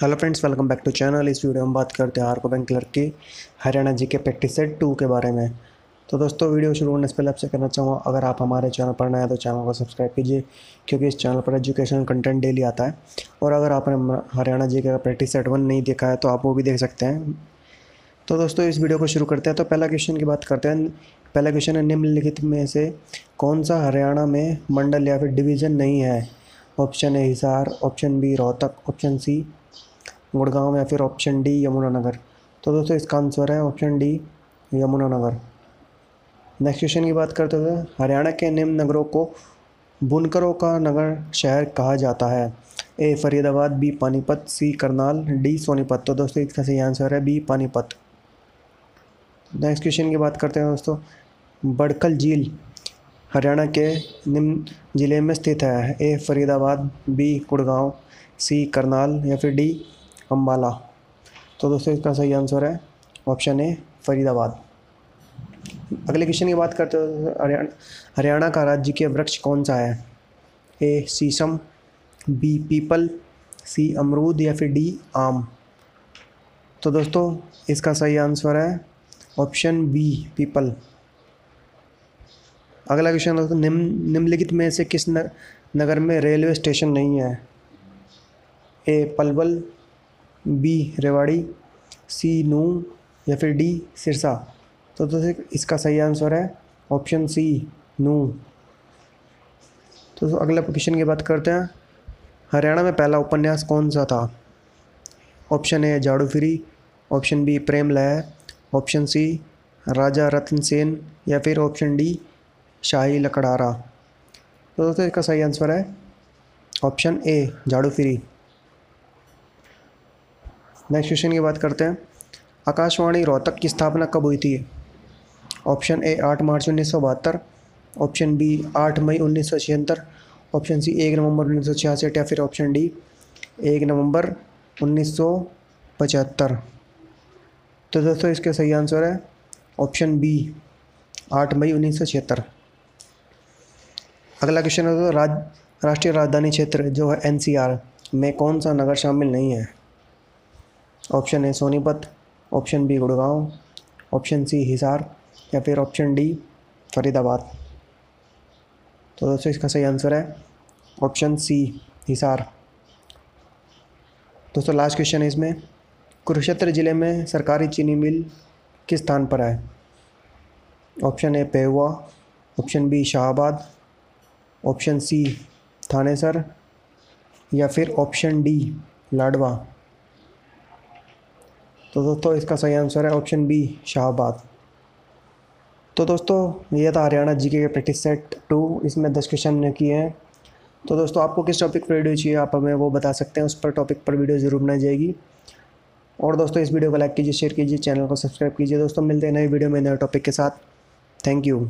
Hello friends welcome back to channel इस video में बात करते हैं आर को बैंक क्लर्क की हरियाणा जी के प्रैक्टिस सेट टू के बारे में। तो दोस्तों वीडियो शुरू होने से पहले आपसे कहना चाहूँगा, अगर आप हमारे चैनल पर नए हैं तो चैनल को सब्सक्राइब कीजिए, क्योंकि इस चैनल पर एजुकेशन कंटेंट डेली आता है। और अगर आपने हरियाणा जी का प्रैक्टिस सेट वन नहीं देखा है तो आप वो भी देख सकते हैं। तो दोस्तों, इस वीडियो को शुरू करते हैं। तो पहला क्वेश्चन की बात करते हैं। पहला क्वेश्चन है, निम्नलिखित में से कौन सा हरियाणा में मंडल या फिर डिवीज़न नहीं है? Option A Hisar option B Rohtak option C Gurgaon या फिर ऑप्शन डी यमुनानगर। तो दोस्तों, इसका आंसर है option D Yamunanagar. Next question की बात करते हुए, हरियाणा के निम्न नगरों को बुनकरों का नगर शहर कहा जाता है। A, Faridabad, B, Panipat, C, Karnal, D, Sonipat. तो दोस्तों, इसका सही आंसर है बी, पानीपत। नेक्स्ट क्वेश्चन की बात करते हैं दोस्तों बड़कल झील हरियाणा के निम्न ज़िले में स्थित है। A, Faridabad, B, Gurgaon, C, Karnal या फिर डी अम्बाला तो दोस्तों इसका सही आंसर है ऑप्शन ए फरीदाबाद। अगले क्वेश्चन की बात करते हो हरियाणा हरियाणा का राज्य के वृक्ष कौन सा है? ए शीशम बी पीपल सी अमरूद या फिर डी आम? तो दोस्तों इसका सही आंसर है ऑप्शन बी पीपल। अगला क्वेश्चन दोस्तों निम्न निम्नलिखित में से किस न, नगर में रेलवे स्टेशन नहीं है? A Palwal B, Rewari, C, Nuh, या फिर डी, सिरसा। तो दोस्तों इसका सही आंसर है ऑप्शन सी, नू। तो अगला क्वेश्चन की बात करते हैं। हरियाणा में पहला उपन्यास कौन सा था? ऑप्शन ए झाड़ू फ्री ऑप्शन बी प्रेम लय ऑप्शन सी, राजा रतन सेन या फिर ऑप्शन डी, शाही लकड़ारा। तो दोस्तों, इसका सही आंसर है ऑप्शन ए झाड़ू फ्री नेक्स्ट क्वेश्चन की बात करते हैं। आकाशवाणी रोहतक की स्थापना कब हुई थी? ऑप्शन ए आठ मार्च उन्नीस सौ बहत्तर। ऑप्शन बी आठ मई उन्नीस सौ छिहत्तर। ऑप्शन सी एक नवंबर उन्नीस सौ छियासठ या फिर ऑप्शन डी एक नवंबर उन्नीस सौ पचहत्तर। तो दोस्तों, इसके सही आंसर है ऑप्शन बी आठ मई उन्नीस सौ छिहत्तर। अगला क्वेश्चन है राज, राष्ट्रीय राजधानी क्षेत्र जो है एनसीआर में कौन सा नगर शामिल नहीं है? Option A Sonipat, option B Gurgaon, option C Hisar या फिर ऑप्शन डी फरीदाबाद। तो दोस्तों, इसका सही आंसर है ऑप्शन सी हिसार। दोस्तों, लास्ट क्वेश्चन है इसमें, कुरुक्षेत्र ज़िले में सरकारी चीनी मिल किस स्थान पर है? Option A Pehowa, option B Shahabad, option C Thanesar या फिर ऑप्शन डी लाडवा। तो दोस्तों, इसका सही आंसर है ऑप्शन बी शाहबाद। तो दोस्तों, ये था हरियाणा जी के प्रैक्टिस सेट टू इसमें दस क्वेश्चन किए हैं। तो दोस्तों, आपको किस टॉपिक पर वीडियो चाहिए, आप हमें वो बता सकते हैं, उस पर टॉपिक पर वीडियो ज़रूर बनाई जाएगी। और दोस्तों, इस वीडियो को लाइक कीजिए शेयर कीजिए चैनल को सब्सक्राइब कीजिए। दोस्तों, मिलते हैं नई वीडियो में नए टॉपिक के साथ। Thank you